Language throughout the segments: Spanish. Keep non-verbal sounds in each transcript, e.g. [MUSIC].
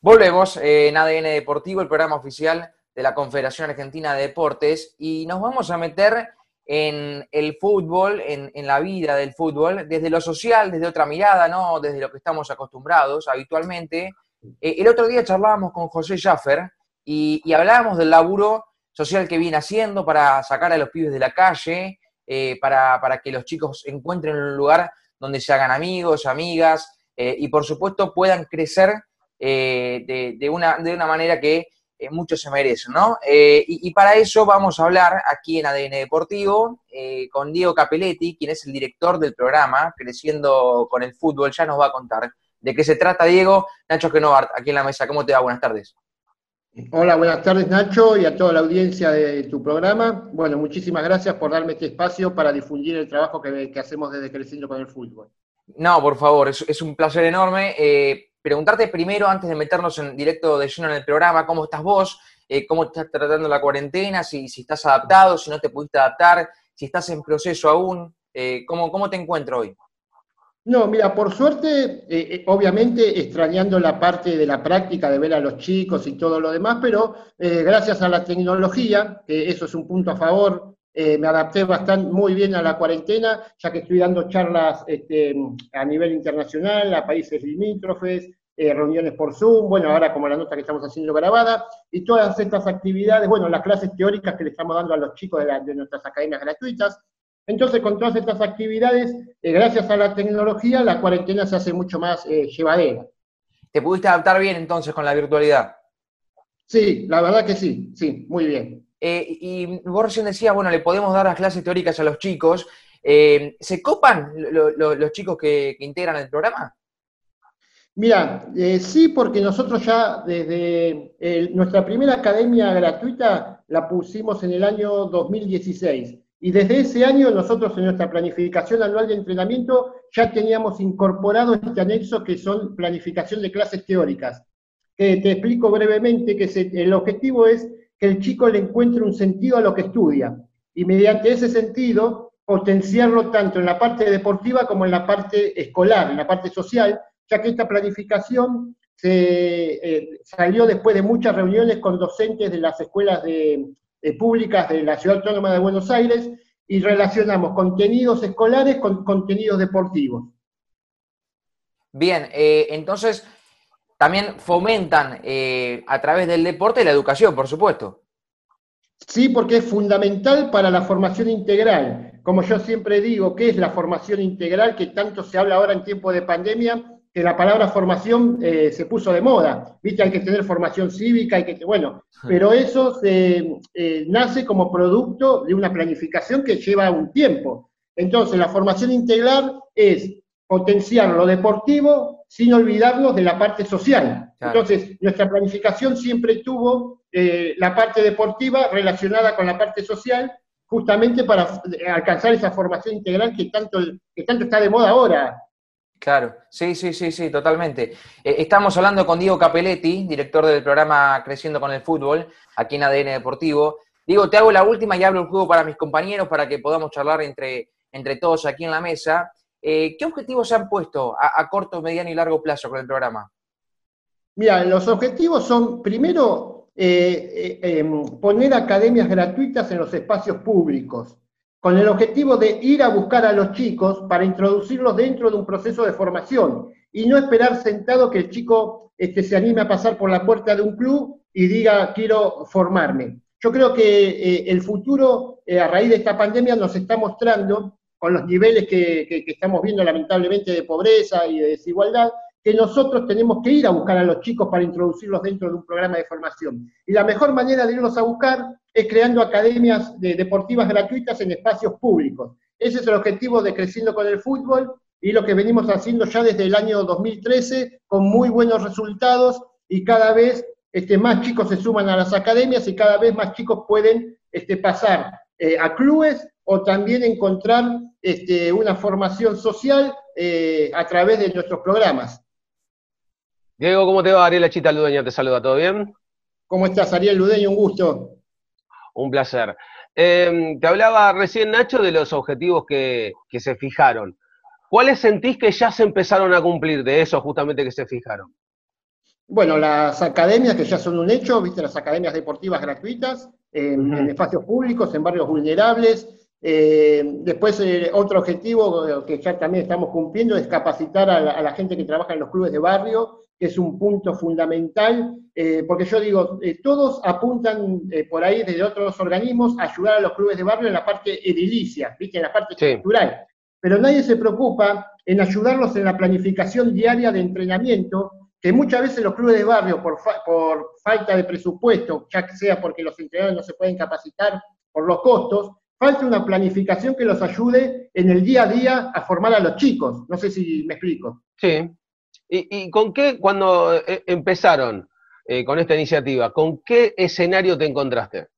Volvemos en ADN Deportivo, el programa oficial de la Confederación Argentina de Deportes, y nos vamos a meter en el fútbol, en, la vida del fútbol, desde lo social, desde otra mirada, ¿no? Desde lo que estamos acostumbrados habitualmente. Eh, el otro día charlábamos con José Schaffer y, hablábamos del laburo social que viene haciendo para sacar a los pibes de la calle, eh, para, para, que los chicos encuentren un lugar donde se hagan amigos, amigas, eh, y por supuesto puedan crecer eh, de, una, de una manera que eh, muchos se merecen, ¿no? Eh, y, para eso vamos a hablar aquí en ADN Deportivo con Diego Capelletti, quien es el director del programa Creciendo con el Fútbol, ya nos va a contar de qué se trata, Diego. Nacho Genovart, aquí en la mesa, ¿cómo te va? Buenas tardes. Hola, buenas tardes Nacho y a toda la audiencia de tu programa. Bueno, muchísimas gracias por darme este espacio para difundir el trabajo que, hacemos desde Creciendo con el Fútbol. No, por favor, es, es un placer enorme preguntarte primero, antes de meternos en directo de lleno en el programa, ¿cómo estás vos? Eh, ¿Cómo estás tratando la cuarentena? Si, si, estás adaptado, si no te pudiste adaptar, si estás en proceso aún. Eh, ¿cómo, ¿Cómo te encuentro hoy? No, mira, por suerte, eh, obviamente extrañando la parte de la práctica, de ver a los chicos y todo lo demás, pero gracias a la tecnología, que eso es un punto a favor, me adapté bastante muy bien a la cuarentena, ya que estoy dando charlas este, a nivel internacional, a países limítrofes, eh, reuniones por Zoom, bueno, ahora como la nota que estamos haciendo grabada, y todas estas actividades, bueno, las clases teóricas que le estamos dando a los chicos de, nuestras academias gratuitas. Entonces, con todas estas actividades, eh, gracias a la tecnología, la cuarentena se hace mucho más eh, llevadera. ¿Te pudiste adaptar bien entonces con la virtualidad? Sí, la verdad que sí, sí, muy bien. y vos recién decías, bueno, le podemos dar las clases teóricas a los chicos. ¿Se copan los chicos que integran el programa? Mira, eh, sí, porque nosotros ya desde nuestra primera academia gratuita la pusimos en el año 2016. Y desde ese año nosotros en nuestra planificación anual de entrenamiento ya teníamos incorporado este anexo que son planificación de clases teóricas. te explico brevemente que el objetivo es que el chico le encuentre un sentido a lo que estudia y mediante ese sentido potenciarlo tanto en la parte deportiva como en la parte escolar, en la parte social, ya que esta planificación se, eh, salió después de muchas reuniones con docentes de las escuelas públicas de la Ciudad Autónoma de Buenos Aires y relacionamos contenidos escolares con contenidos deportivos. Bien, eh, entonces también fomentan eh, a través del deporte la educación, por supuesto. Sí, porque es fundamental para la formación integral. Como yo siempre digo, ¿qué es la formación integral que tanto se habla ahora en tiempo de pandemia? Que la palabra formación eh, se puso de moda, viste, hay que tener formación cívica, hay que, bueno, pero eso se, eh, nace como producto de una planificación que lleva un tiempo. Entonces, la formación integral es potenciar lo deportivo sin olvidarnos de la parte social. Entonces, nuestra planificación siempre tuvo eh, la parte deportiva relacionada con la parte social, justamente para alcanzar esa formación integral que tanto, que tanto está de moda ahora. Claro, sí, sí, sí, sí, totalmente. Eh, estamos hablando con Diego Capelletti, director del programa Creciendo con el Fútbol, aquí en ADN Deportivo. Diego, te hago la última y abro el juego para mis compañeros para que podamos charlar entre, entre todos aquí en la mesa. Eh, ¿Qué objetivos se han puesto a, corto, mediano y largo plazo con el programa? Mira, los objetivos son, primero, eh, em, poner academias gratuitas en los espacios públicos con el objetivo de ir a buscar a los chicos para introducirlos dentro de un proceso de formación y no esperar sentado que el chico este, se anime a pasar por la puerta de un club y diga quiero formarme. Yo creo que eh, el futuro, eh, a raíz de esta pandemia, nos está mostrando, con los niveles que estamos viendo lamentablemente de pobreza y de desigualdad, que nosotros tenemos que ir a buscar a los chicos para introducirlos dentro de un programa de formación. Y la mejor manera de irlos a buscar es creando academias deportivas gratuitas en espacios públicos. Ese es el objetivo de Creciendo con el Fútbol y lo que venimos haciendo ya desde el año 2013 con muy buenos resultados y cada vez este, más chicos se suman a las academias y cada vez más chicos pueden este, pasar eh, a clubes o también encontrar este, una formación social eh, a través de nuestros programas. Diego, ¿cómo te va? Ariel Chita Ludeño te saluda, ¿todo bien? ¿Cómo estás, Ariel Ludeño? Un gusto. Un placer. Em, te hablaba recién, Nacho, de los objetivos que, se fijaron. ¿Cuáles sentís que ya se empezaron a cumplir de esos justamente que se fijaron? Bueno, las academias que ya son un hecho, viste, las academias deportivas gratuitas, en, espacios públicos, en barrios vulnerables. Eh, después, eh, otro objetivo que ya también estamos cumpliendo es capacitar a la, gente que trabaja en los clubes de barrio, que es un punto fundamental, eh, porque yo digo, todos apuntan por ahí desde otros organismos a ayudar a los clubes de barrio en la parte edilicia, ¿viste? en la parte estructural. Pero nadie se preocupa en ayudarlos en la planificación diaria de entrenamiento que muchas veces los clubes de barrio, por, por falta de presupuesto, ya sea porque los entrenadores no se pueden capacitar por los costos, falta una planificación que los ayude en el día a día a formar a los chicos. No sé si me explico. Sí. ¿Y, con qué, cuando eh, empezaron eh, con esta iniciativa, con qué escenario te encontraste?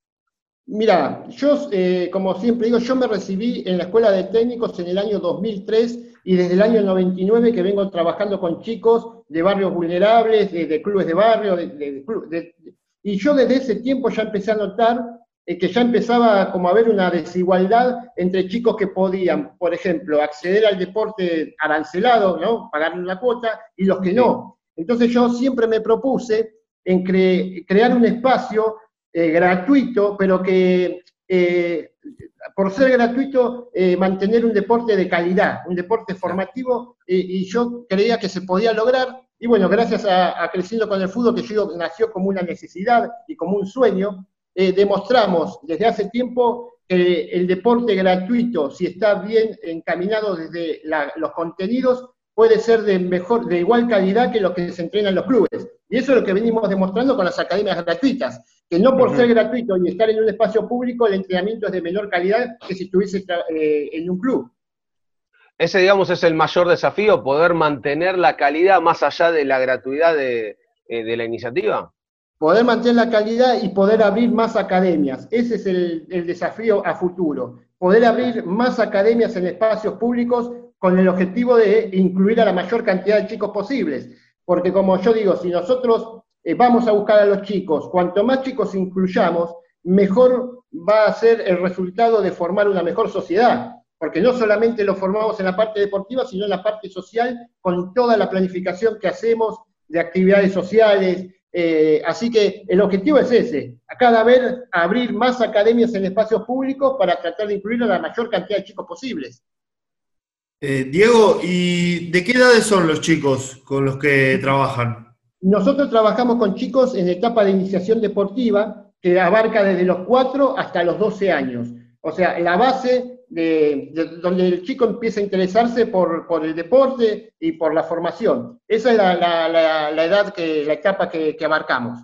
Mira, yo, eh, como siempre digo, yo me recibí en la Escuela de Técnicos en el año 2003 y desde el año 99 que vengo trabajando con chicos de barrios vulnerables, de, clubes de barrio, y yo desde ese tiempo ya empecé a notar que ya empezaba como a haber una desigualdad entre chicos que podían, por ejemplo, acceder al deporte arancelado, ¿no? pagar una cuota, y los que no. Entonces yo siempre me propuse en crear un espacio eh, gratuito, pero que eh, por ser gratuito, eh, mantener un deporte de calidad, un deporte formativo, y yo creía que se podía lograr. Y bueno, gracias a, Creciendo con el Fútbol, que yo nació como una necesidad y como un sueño, eh, demostramos desde hace tiempo que el deporte gratuito, si está bien encaminado desde los contenidos, puede ser de, mejor, de igual calidad que lo que se entrena en los clubes. Y eso es lo que venimos demostrando con las academias gratuitas que no por ser gratuito y estar en un espacio público, el entrenamiento es de menor calidad que si estuviese eh, en un club. Ese, digamos, es el mayor desafío, poder mantener la calidad más allá de la gratuidad de, eh, la iniciativa. Poder mantener la calidad y poder abrir más academias. Ese es el, desafío a futuro. Poder abrir más academias en espacios públicos con el objetivo de incluir a la mayor cantidad de chicos posibles. Porque como yo digo, si nosotros eh, vamos a buscar a los chicos. Cuanto más chicos incluyamos, mejor va a ser el resultado de formar una mejor sociedad, porque no solamente lo formamos en la parte deportiva, sino en la parte social, con toda la planificación que hacemos de actividades sociales. Eh, así que el objetivo es ese, a cada vez abrir más academias en espacios públicos para tratar de incluir a la mayor cantidad de chicos posibles. Eh, Diego, ¿y de qué edades son los chicos con los que trabajan? Nosotros trabajamos con chicos en etapa de iniciación deportiva que abarca desde los 4 hasta los 12 años. O sea, la base de, donde el chico empieza a interesarse por, el deporte y por la formación. Esa es la, edad, que, la etapa que, abarcamos.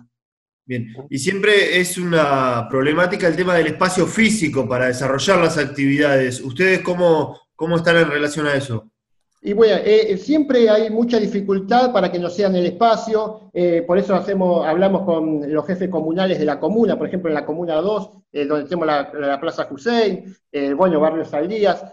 Bien, y siempre es una problemática el tema del espacio físico para desarrollar las actividades. ¿Ustedes cómo, cómo están en relación a eso? Y bueno, eh, siempre hay mucha dificultad para que no sea en el espacio, eh, por eso hablamos con los jefes comunales de la comuna, por ejemplo en la comuna 2, eh, donde tenemos la, Plaza Hussein, bueno Barrio Saldías,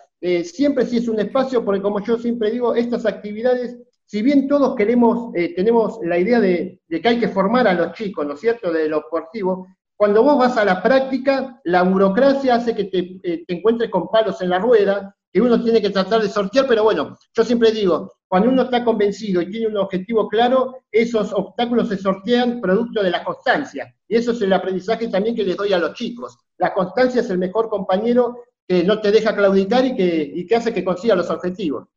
siempre sí es un espacio, porque como yo siempre digo, estas actividades, si bien todos queremos, tenemos la idea de, que hay que formar a los chicos, ¿no es cierto?, de lo deportivo, cuando vos vas a la práctica, la burocracia hace que te encuentres con palos en la rueda, que uno tiene que tratar de sortear, pero bueno, yo siempre digo, cuando uno está convencido y tiene un objetivo claro, esos obstáculos se sortean producto de la constancia. Y eso es el aprendizaje también que les doy a los chicos. La constancia es el mejor compañero que no te deja claudicar y que, que hace que consiga los objetivos.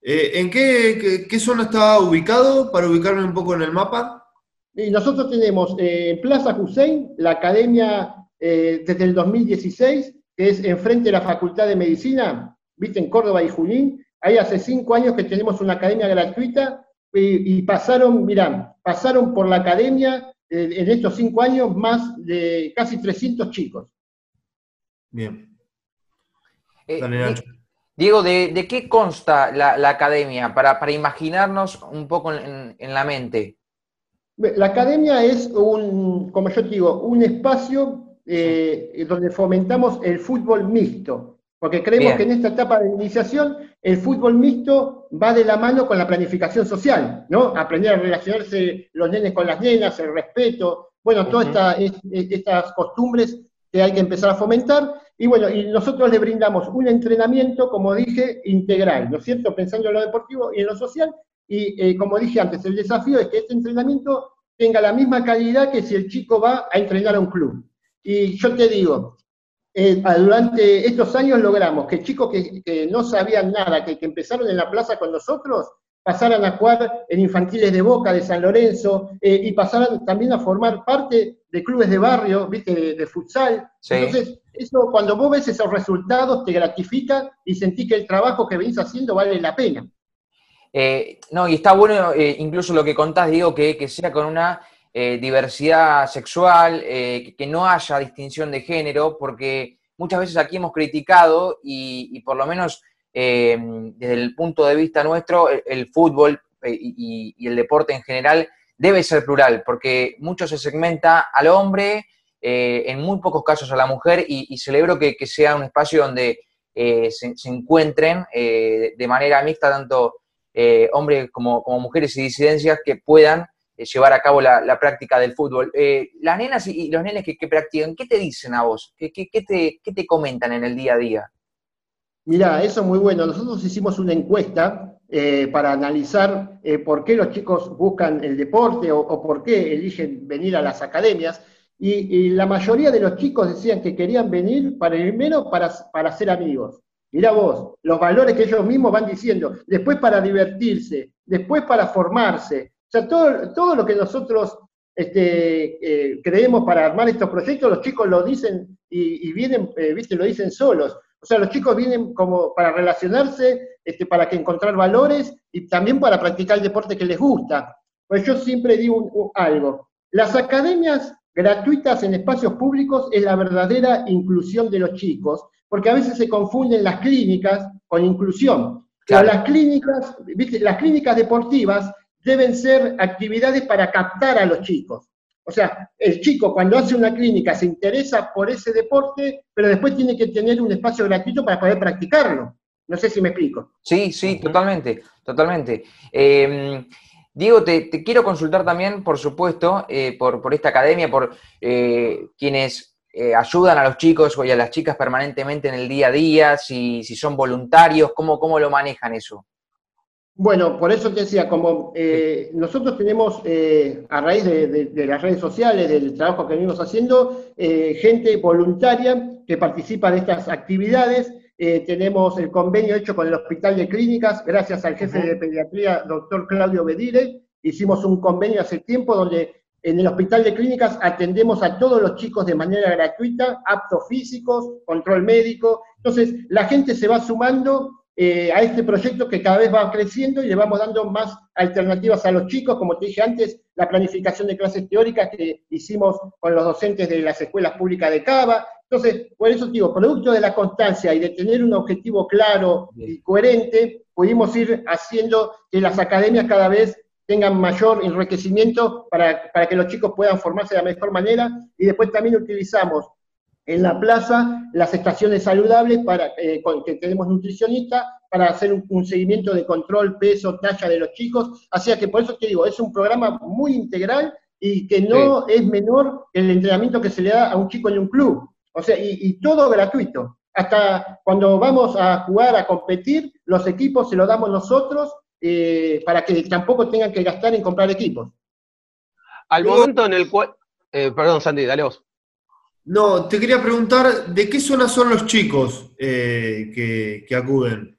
Eh, ¿En qué, zona está ubicado para ubicarme un poco en el mapa? Y nosotros tenemos eh, en Plaza Hussein la academia eh, desde el 2016 que es enfrente de la Facultad de Medicina, viste, en Córdoba y Junín, ahí hace cinco años que tenemos una academia gratuita y, pasaron, mirá, pasaron por la academia eh, en estos cinco años más de casi 300 chicos. Bien. Eh, Diego, ¿de, qué consta la, academia? Para, imaginarnos un poco en, en, la mente. La academia es un, como yo te digo, un espacio eh, donde fomentamos el fútbol mixto, porque creemos que en esta etapa de iniciación el fútbol mixto va de la mano con la planificación social, ¿no? Aprender a relacionarse los nenes con las nenas, el respeto, bueno, todas estas costumbres que hay que empezar a fomentar. Y bueno, y nosotros le brindamos un entrenamiento, como dije, integral, ¿no es cierto? Pensando en lo deportivo y en lo social, y como dije antes, el desafío es que este entrenamiento tenga la misma calidad que si el chico va a entrenar a un club. Y yo te digo, eh, durante estos años logramos que chicos que, no sabían nada, que, empezaron en la plaza con nosotros, pasaran a jugar en infantiles de Boca, de San Lorenzo, eh, y pasaran también a formar parte de clubes de barrio, ¿viste? De, futsal. Entonces, eso, cuando vos ves esos resultados, te gratifica y sentís que el trabajo que venís haciendo vale la pena. Eh, no, y está bueno incluso lo que contás, digo, que, que sea con una eh, diversidad sexual, eh, que no haya distinción de género, porque muchas veces aquí hemos criticado y, por lo menos eh, desde el punto de vista nuestro, el, fútbol y, el deporte en general debe ser plural, porque mucho se segmenta al hombre, en muy pocos casos a la mujer, y, celebro que, sea un espacio donde se, encuentren de manera mixta tanto hombres como, como mujeres y disidencias que puedan llevar a cabo la, práctica del fútbol. Eh, las nenas y, los nenes que, practican, ¿qué te dicen a vos? ¿Qué, te, te, comentan en el día a día? Mirá, eso es muy bueno. Nosotros hicimos una encuesta eh, para analizar por qué los chicos buscan el deporte o, por qué eligen venir a las academias. Y, la mayoría de los chicos decían que querían venir para primero para, para ser amigos. Mirá vos, los valores que ellos mismos van diciendo, después para divertirse, después para formarse, sea, todo, todo lo que nosotros este, eh, creemos para armar estos proyectos, los chicos lo dicen y, vienen, eh, ¿viste? Lo dicen solos. O sea, los chicos vienen como para relacionarse, este, para que encontrar valores y también para practicar el deporte que les gusta. Pues yo siempre digo algo. Las academias gratuitas en espacios públicos es la verdadera inclusión de los chicos, porque a veces se confunden las clínicas con inclusión. Claro. las clínicas, ¿viste? las clínicas deportivas deben ser actividades para captar a los chicos. O sea, el chico cuando hace una clínica se interesa por ese deporte, pero después tiene que tener un espacio gratuito para poder practicarlo. No sé si me explico. Sí, sí, totalmente, totalmente. Em, Diego, te, quiero consultar también, por supuesto, eh, por, esta academia, por eh, quienes eh, ayudan a los chicos y a las chicas permanentemente en el día a día, si, si son voluntarios, ¿cómo, cómo lo manejan eso? Bueno, por eso te decía, como eh, nosotros tenemos, eh, a raíz de, las redes sociales, del trabajo que venimos haciendo, eh, gente voluntaria que participa de estas actividades. tenemos el convenio hecho con el Hospital de Clínicas, gracias al jefe de pediatría, doctor Claudio Bedire. Hicimos un convenio hace tiempo donde en el Hospital de Clínicas atendemos a todos los chicos de manera gratuita, aptos físicos, control médico. Entonces, la gente se va sumando eh, a este proyecto que cada vez va creciendo y le vamos dando más alternativas a los chicos, como te dije antes, la planificación de clases teóricas que hicimos con los docentes de las escuelas públicas de Cava. Entonces, por eso digo, producto de la constancia y de tener un objetivo claro y coherente, pudimos ir haciendo que las academias cada vez tengan mayor enriquecimiento para, para que los chicos puedan formarse de la mejor manera y después también utilizamos en la plaza las estaciones saludables para eh, que tenemos nutricionistas para hacer un, seguimiento de control, peso, talla de los chicos. Así que por eso te digo, es un programa muy integral y que no es menor el entrenamiento que se le da a un chico en un club. O sea, y, todo gratuito. Hasta cuando vamos a jugar, a competir, los equipos se los damos nosotros eh, para que tampoco tengan que gastar en comprar equipos. Al momento en el cual... Eh, perdón, Sandy, dale vos. No, te quería preguntar, ¿de qué zona son los chicos eh, que, acuden?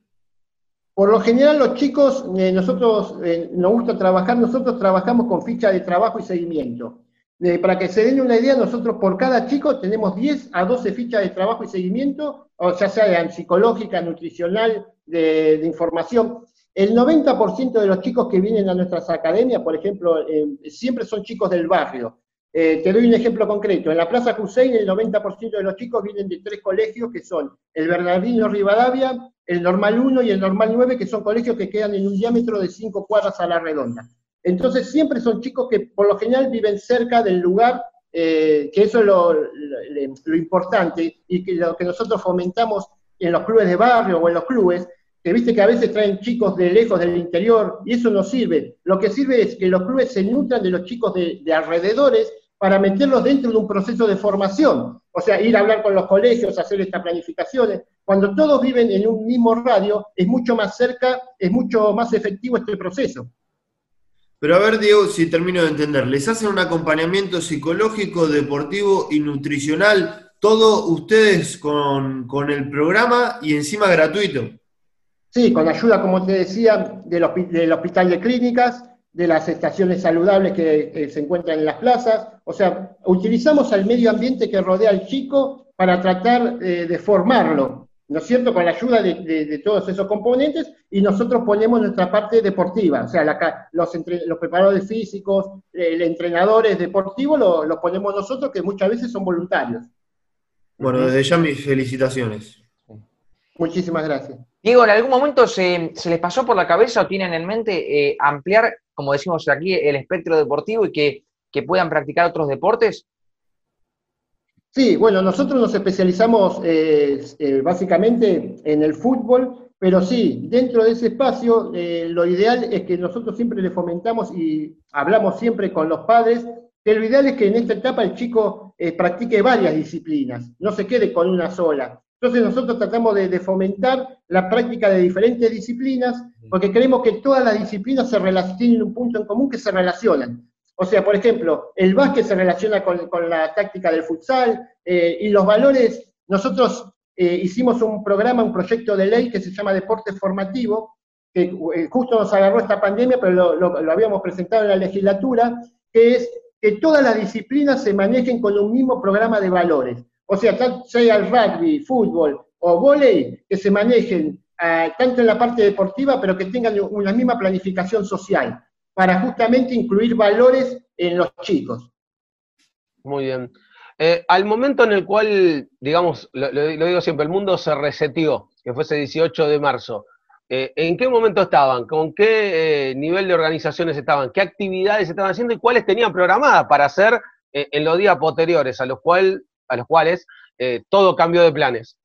Por lo general los chicos, eh, nosotros eh, nos gusta trabajar, nosotros trabajamos con ficha de trabajo y seguimiento. para que se den una idea, nosotros por cada chico tenemos 10 a 12 fichas de trabajo y seguimiento, o sea psicológica, nutricional, de, de información. El 90% de los chicos que vienen a nuestras academias, por ejemplo, siempre son chicos del barrio. Eh, te doy un ejemplo concreto. En la Plaza Hussein el 90% de los chicos vienen de tres colegios que son el Bernardino Rivadavia, el Normal 1 y el Normal 9, que son colegios que quedan en un diámetro de 5 cuadras a la redonda. Entonces siempre son chicos que por lo general viven cerca del lugar, eh, que eso es lo, importante y que lo que nosotros fomentamos en los clubes de barrio o en los clubes, que viste que a veces traen chicos de lejos del interior y eso no sirve. Lo que sirve es que los clubes se nutran de los chicos de, de alrededores para meterlos dentro de un proceso de formación. O sea, ir a hablar con los colegios, hacer estas planificaciones. Cuando todos viven en un mismo radio, es mucho más cerca, es mucho más efectivo este proceso. Pero a ver, Diego, si termino de entender, ¿les hacen un acompañamiento psicológico, deportivo y nutricional? Todo ustedes con, el programa y encima gratuito. Sí, con ayuda, como te decía, del, Hospital de Clínicas, de las estaciones saludables que se encuentran en las plazas. O sea, utilizamos al medio ambiente que rodea al chico para tratar eh, de formarlo ¿no es cierto?, con la ayuda de, todos esos componentes, y nosotros ponemos nuestra parte deportiva, o sea, los, los, preparadores físicos, el entrenadores deportivos, los ponemos nosotros, que muchas veces son voluntarios. Bueno, desde ya mis felicitaciones. Muchísimas gracias. Diego, ¿en algún momento se, les pasó por la cabeza o tienen en mente eh, ampliar, como decimos aquí, el espectro deportivo y que, que puedan practicar otros deportes? Sí, bueno, nosotros nos especializamos eh, eh, básicamente en el fútbol, pero sí, dentro de ese espacio, eh, lo ideal es que nosotros siempre le fomentamos y hablamos siempre con los padres, que lo ideal es que en esta etapa el chico practique varias disciplinas, no se quede con una sola. Entonces nosotros tratamos de, fomentar la práctica de diferentes disciplinas, porque creemos que todas las disciplinas se tienen un punto en común que se relacionan. O sea, por ejemplo, el básquet se relaciona con, la táctica del futsal eh, y los valores. Nosotros eh, hicimos un programa, un proyecto de ley que se llama Deporte Formativo, que eh, justo nos agarró esta pandemia, pero lo, habíamos presentado en la legislatura, que es que todas las disciplinas se manejen con un mismo programa de valores. O sea, sea el rugby, fútbol o volei, que se manejen ah, tanto en la parte deportiva, pero que tengan una misma planificación social para justamente incluir valores en los chicos. Muy bien. Eh, al momento en el cual, digamos, lo, digo siempre, el mundo se reseteó, que fue ese 18 de marzo, eh, ¿en qué momento estaban? ¿Con qué eh, nivel de organizaciones estaban? ¿Qué actividades estaban haciendo y cuáles tenían programadas para hacer en los días posteriores, a los, cual, a los cuales todo cambió de planes?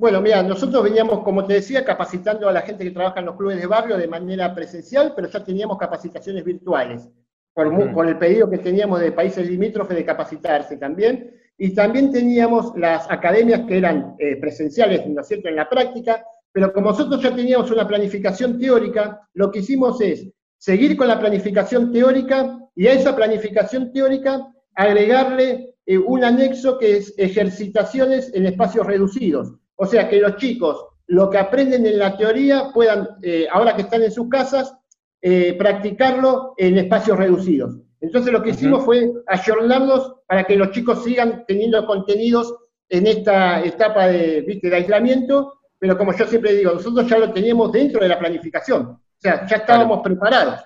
Bueno, mira, nosotros veníamos, como te decía, capacitando a la gente que trabaja en los clubes de barrio de manera presencial, pero ya teníamos capacitaciones virtuales, por, el pedido que teníamos de países limítrofes de capacitarse también. Y también teníamos las academias que eran eh, presenciales, ¿no es cierto?, en la práctica, pero como nosotros ya teníamos una planificación teórica, lo que hicimos es seguir con la planificación teórica y a esa planificación teórica agregarle eh, un anexo que es ejercitaciones en espacios reducidos. O sea, que los chicos lo que aprenden en la teoría puedan, eh, ahora que están en sus casas, eh, practicarlo en espacios reducidos. Entonces lo que hicimos fue ayornarlos para que los chicos sigan teniendo contenidos en esta etapa de, de aislamiento, pero como yo siempre digo, nosotros ya lo teníamos dentro de la planificación, o sea, ya estábamos preparados.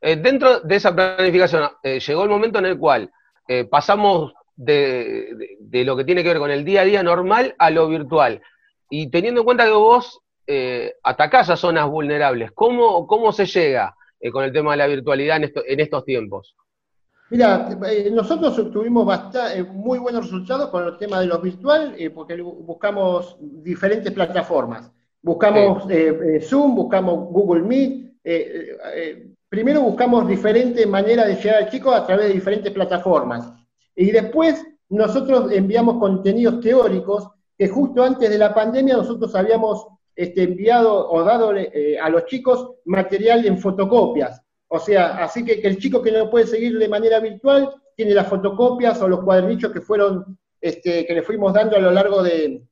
Eh, dentro de esa planificación, llegó el momento en el cual pasamos de, lo que tiene que ver con el día a día normal a lo virtual. Y teniendo en cuenta que vos eh, atacás a zonas vulnerables, ¿cómo, cómo se llega eh, con el tema de la virtualidad en, estos tiempos? Mira, eh, nosotros tuvimos bastante, muy buenos resultados con el tema de lo virtual, porque buscamos diferentes plataformas. Buscamos Zoom, buscamos Google Meet. primero buscamos diferentes maneras de llegar al chico a través de diferentes plataformas. Y después nosotros enviamos contenidos teóricos que justo antes de la pandemia nosotros habíamos este, enviado o dado eh, a los chicos material en fotocopias. O sea, así que, el chico que no puede seguir de manera virtual tiene las fotocopias o los cuadernillos que fueron, este, que le fuimos dando a lo largo de,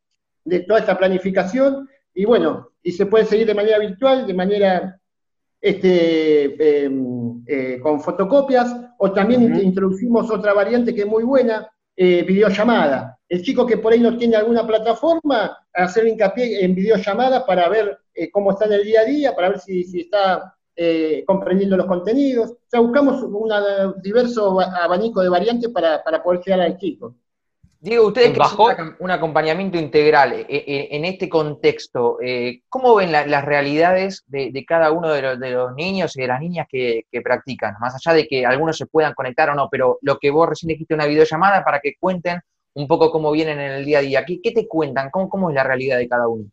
toda esta planificación. Y bueno, y se puede seguir de manera virtual, de manera este, em, eh, con fotocopias, o también introducimos otra variante que es muy buena, eh, videollamada. El chico que por ahí no tiene alguna plataforma, hacer hincapié en videollamada para ver eh, cómo está en el día a día, para ver si, está comprendiendo los contenidos. O sea, buscamos un diverso abanico de variantes para, para poder llegar al chico. Diego, ustedes que bajo un acompañamiento integral eh, eh, en este contexto, eh, ¿cómo ven las realidades de, cada uno de los, niños y de las niñas que, practican? Más allá de que algunos se puedan conectar o no, pero lo que vos recién dijiste, una videollamada para que cuenten un poco cómo vienen en el día a día. ¿Qué, te cuentan? ¿Cómo, ¿Cómo, es la realidad de cada uno?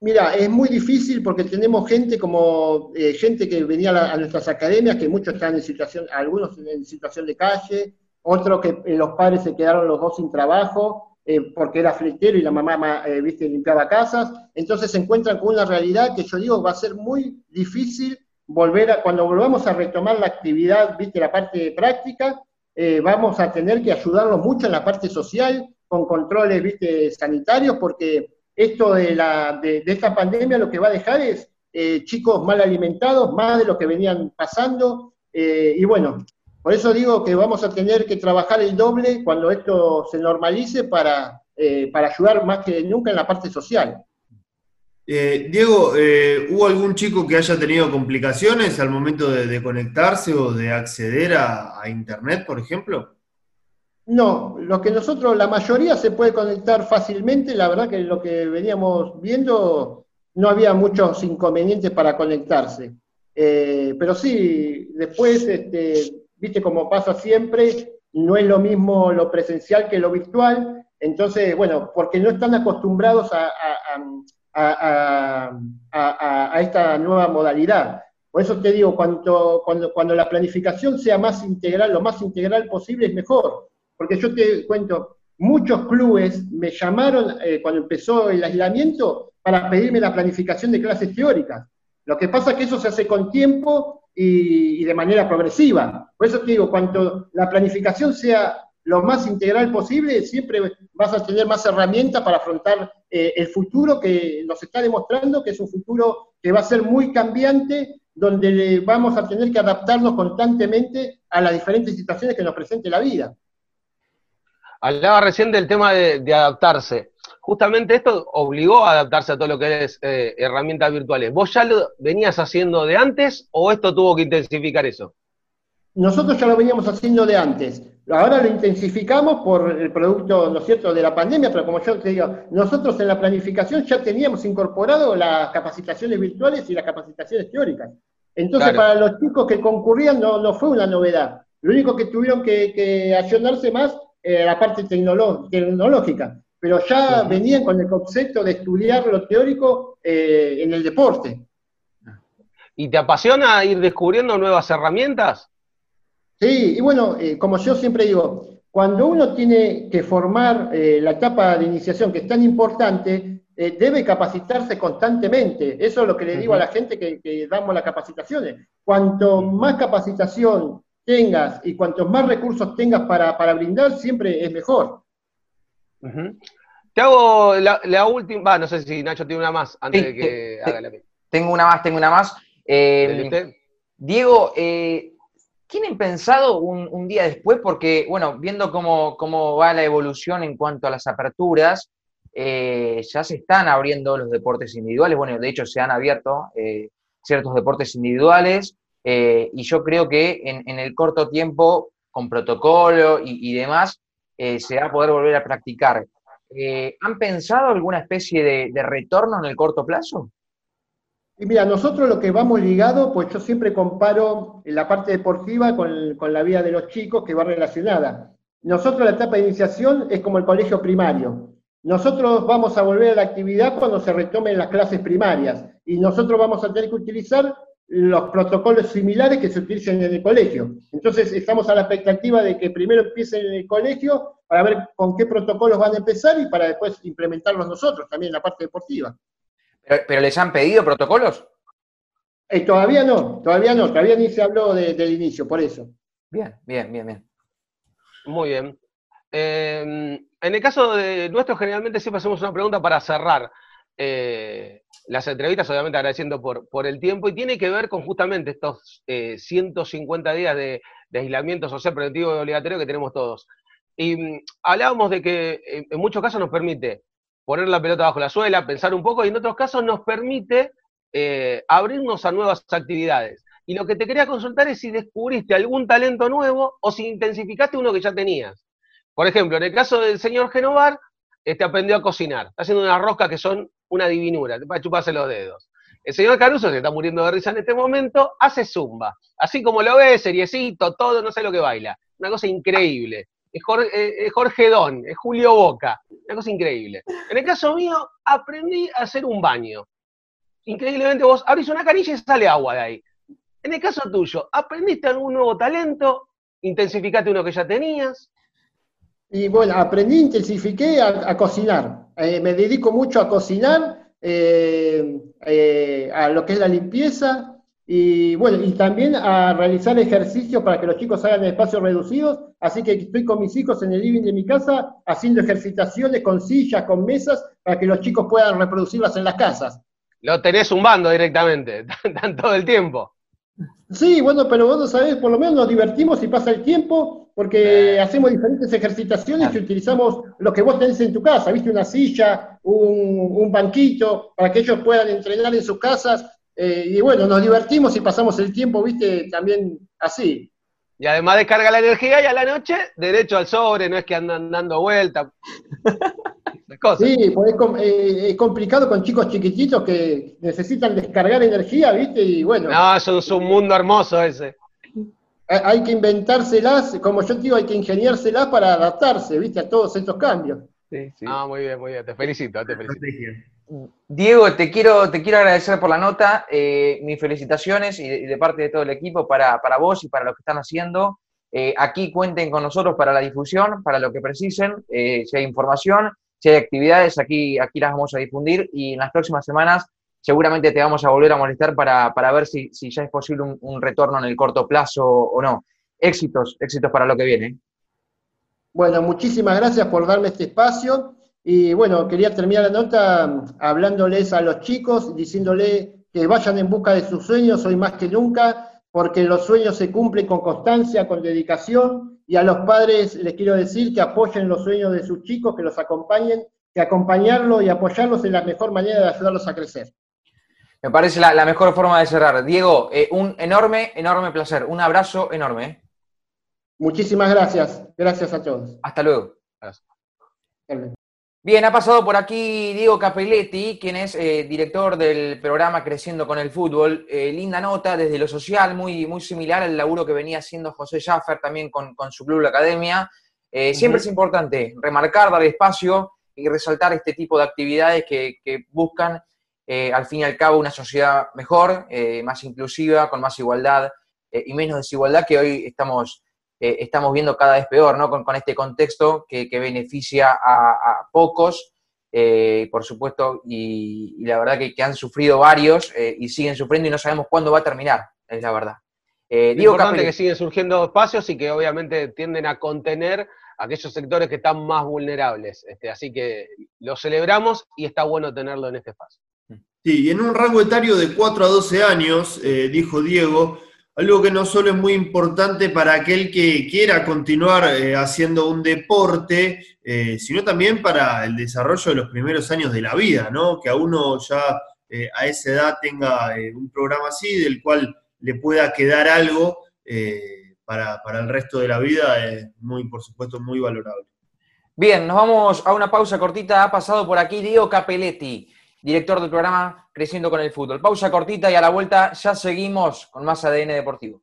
Mira, es muy difícil porque tenemos gente como gente que venía a, nuestras academias, que muchos están en situación, algunos en situación de calle, otro que eh, los padres se quedaron los dos sin trabajo eh, porque era fletero y la mamá, eh, viste, limpiaba casas. Entonces se encuentran con una realidad que yo digo va a ser muy difícil volver a, cuando volvamos a retomar la actividad, viste, la parte práctica, eh, vamos a tener que ayudarlos mucho en la parte social, con controles, viste, sanitarios, porque esto de, la, de, esta pandemia lo que va a dejar es eh, chicos mal alimentados, más de lo que venían pasando, eh, y bueno, por eso digo que vamos a tener que trabajar el doble cuando esto se normalice para, para ayudar más que nunca en la parte social. Eh, Diego, eh, ¿hubo algún chico que haya tenido complicaciones al momento de, conectarse o de acceder a, Internet, por ejemplo? No, lo que nosotros, la mayoría se puede conectar fácilmente, la verdad que lo que veníamos viendo no había muchos inconvenientes para conectarse. Eh, pero sí, después, este, viste como pasa siempre, no es lo mismo lo presencial que lo virtual, entonces, bueno, porque no están acostumbrados a a, esta nueva modalidad. Por eso te digo, cuando, cuando, cuando la planificación sea más integral, lo más integral posible es mejor. Porque yo te cuento, muchos clubes me llamaron eh, cuando empezó el aislamiento para pedirme la planificación de clases teóricas. Lo que pasa es que eso se hace con tiempo y, y de manera progresiva. Por eso te digo, cuando la planificación sea lo más integral posible, siempre vas a tener más herramientas para afrontar eh, el futuro que nos está demostrando que es un futuro que va a ser muy cambiante, donde vamos a tener que adaptarnos constantemente a las diferentes situaciones que nos presente la vida. Hablaba recién del tema de, adaptarse. Justamente esto obligó a adaptarse a todo lo que es eh, herramientas virtuales. ¿Vos ya lo venías haciendo de antes o esto tuvo que intensificar eso? Nosotros ya lo veníamos haciendo de antes. Ahora lo intensificamos por el producto, ¿no es cierto?, de la pandemia, pero como yo te digo, nosotros en la planificación ya teníamos incorporado las capacitaciones virtuales y las capacitaciones teóricas. Entonces, para los chicos que concurrían no, no fue una novedad. Lo único que tuvieron que, que más era la parte tecnológica, pero ya venían con el concepto de estudiar lo teórico eh, en el deporte. ¿Y te apasiona ir descubriendo nuevas herramientas? Sí, y bueno, eh, como yo siempre digo, cuando uno tiene que formar eh, la etapa de iniciación, que es tan importante, eh, debe capacitarse constantemente. Eso es lo que le digo a la gente que, damos las capacitaciones. Cuanto más capacitación tengas y cuantos más recursos tengas para, brindar, siempre es mejor. Te hago la, última, no sé si Nacho tiene una más antes de que haga la Tengo una más, tengo una más. Diego, eh, ¿Tienen pensado un, día después? Porque, bueno, viendo cómo, va la evolución en cuanto a las aperturas, eh, ya se están abriendo los deportes individuales. Bueno, de hecho se han abierto eh, ciertos deportes individuales eh, y yo creo que en, el corto tiempo, con protocolo y, demás, se va a poder volver a practicar. ¿Han pensado alguna especie de retorno en el corto plazo? Y mira, nosotros lo que vamos ligado, pues yo siempre comparo la parte deportiva con, la vida de los chicos que va relacionada. Nosotros la etapa de iniciación es como el colegio primario. Nosotros vamos a volver a la actividad cuando se retomen las clases primarias y nosotros vamos a tener que utilizar los protocolos similares que se utilizan en el colegio. Entonces estamos a la expectativa de que primero empiecen en el colegio para ver con qué protocolos van a empezar y para después implementarlos nosotros también en la parte deportiva. ¿Pero, les han pedido protocolos? Eh, todavía no, todavía no, todavía ni se habló del inicio, por eso. Bien, bien, bien, bien. Muy bien. Em, en el caso de nuestro, generalmente siempre hacemos una pregunta para cerrar eh, las entrevistas, obviamente agradeciendo por, por, el tiempo, y tiene que ver con justamente estos 150 eh, días de, aislamiento social preventivo y obligatorio que tenemos todos. Y mm, hablábamos de que en muchos casos nos permite poner la pelota bajo la suela, pensar un poco, y en otros casos nos permite eh, abrirnos a nuevas actividades. Y lo que te quería consultar es si descubriste algún talento nuevo o si intensificaste uno que ya tenías. Por ejemplo, en el caso del señor Genovar, este aprendió a cocinar. Está haciendo unas roscas que son una divinura, para chuparse los dedos. El señor Caruso, se está muriendo de risa en este momento, hace zumba. Así como lo ve, seriecito, todo, no sé lo que baila. Una cosa increíble es Jorge, Don, es Julio Boca, una cosa increíble. En el caso mío, aprendí a hacer un baño. Increíblemente vos abrís una canilla y sale agua de ahí. En el caso tuyo, ¿aprendiste algún nuevo talento? ¿Intensificaste uno que ya tenías? Y bueno, aprendí, intensifiqué a, cocinar. Eh, me dedico mucho a cocinar, eh, eh, a lo que es la limpieza, y bueno, y también a realizar ejercicios para que los chicos hagan espacios reducidos, así que estoy con mis hijos en el living de mi casa haciendo ejercitaciones con sillas, con mesas, para que los chicos puedan reproducirlas en las casas. Lo tenés zumbando directamente, [LAUGHS] dan todo el tiempo. Sí, bueno, pero vos no sabés, por lo menos nos divertimos y pasa el tiempo, porque hacemos diferentes ejercitaciones y utilizamos lo que vos tenés en tu casa, ¿viste? Una silla, un, un banquito, para que ellos puedan entrenar en sus casas eh, y bueno, nos divertimos y pasamos el tiempo, viste, también así. Y además descarga la energía y a la noche derecho al sobre, no es que andan dando vueltas. [LAUGHS] sí, pues eh, es, complicado con chicos chiquititos que necesitan descargar energía, ¿viste? Y bueno. No, eso es un mundo hermoso ese. Hay que inventárselas, como yo digo, hay que ingeniárselas para adaptarse, ¿viste? A todos estos cambios. Sí, sí. Ah, muy bien, muy bien. Te felicito, te felicito. Diego, te quiero, te quiero agradecer por la nota, eh, mis felicitaciones y de, parte de todo el equipo para, vos y para lo que están haciendo. Eh, aquí cuenten con nosotros para la difusión, para lo que precisen, eh, si hay información, si hay actividades, aquí, aquí las vamos a difundir y en las próximas semanas seguramente te vamos a volver a molestar para, ver si, ya es posible un, retorno en el corto plazo o no. Éxitos, éxitos para lo que viene. Bueno, muchísimas gracias por darme este espacio. Y bueno, quería terminar la nota hablándoles a los chicos, diciéndoles que vayan en busca de sus sueños hoy más que nunca, porque los sueños se cumplen con constancia, con dedicación, y a los padres les quiero decir que apoyen los sueños de sus chicos, que los acompañen, que acompañarlos y apoyarlos es la mejor manera de ayudarlos a crecer. Me parece la, mejor forma de cerrar. Diego, eh, un enorme, enorme placer. Un abrazo enorme. Eh. Muchísimas gracias. Gracias a todos. Hasta luego. Bien, ha pasado por aquí Diego Capelletti, quien es eh, director del programa Creciendo con el Fútbol. Eh, linda nota desde lo social, muy, muy similar al laburo que venía haciendo José Schaffer también con, su club La Academia. Eh, siempre es importante remarcar, dar espacio y resaltar este tipo de actividades que, buscan, al fin y al cabo, una sociedad mejor, más inclusiva, con más igualdad y menos desigualdad que hoy estamos eh, estamos viendo cada vez peor, ¿no? Con, este contexto que, beneficia a, pocos, eh, por supuesto, y, la verdad que, han sufrido varios eh, y siguen sufriendo y no sabemos cuándo va a terminar, es la verdad. Eh, digo importante que siguen surgiendo espacios y que obviamente tienden a contener aquellos sectores que están más vulnerables. Este, así que lo celebramos y está bueno tenerlo en este espacio. Sí, y en un rango etario de 4 a 12 años, dijo Diego, algo que no solo es muy importante para aquel que quiera continuar eh, haciendo un deporte, eh, sino también para el desarrollo de los primeros años de la vida, ¿no? Que a uno ya eh, a esa edad tenga un programa así, del cual le pueda quedar algo para, para, el resto de la vida, es muy, por supuesto, muy valorable. Bien, nos vamos a una pausa cortita. Ha pasado por aquí Diego Capelletti director del programa Creciendo con el Fútbol. Pausa cortita y a la vuelta ya seguimos con más ADN Deportivo.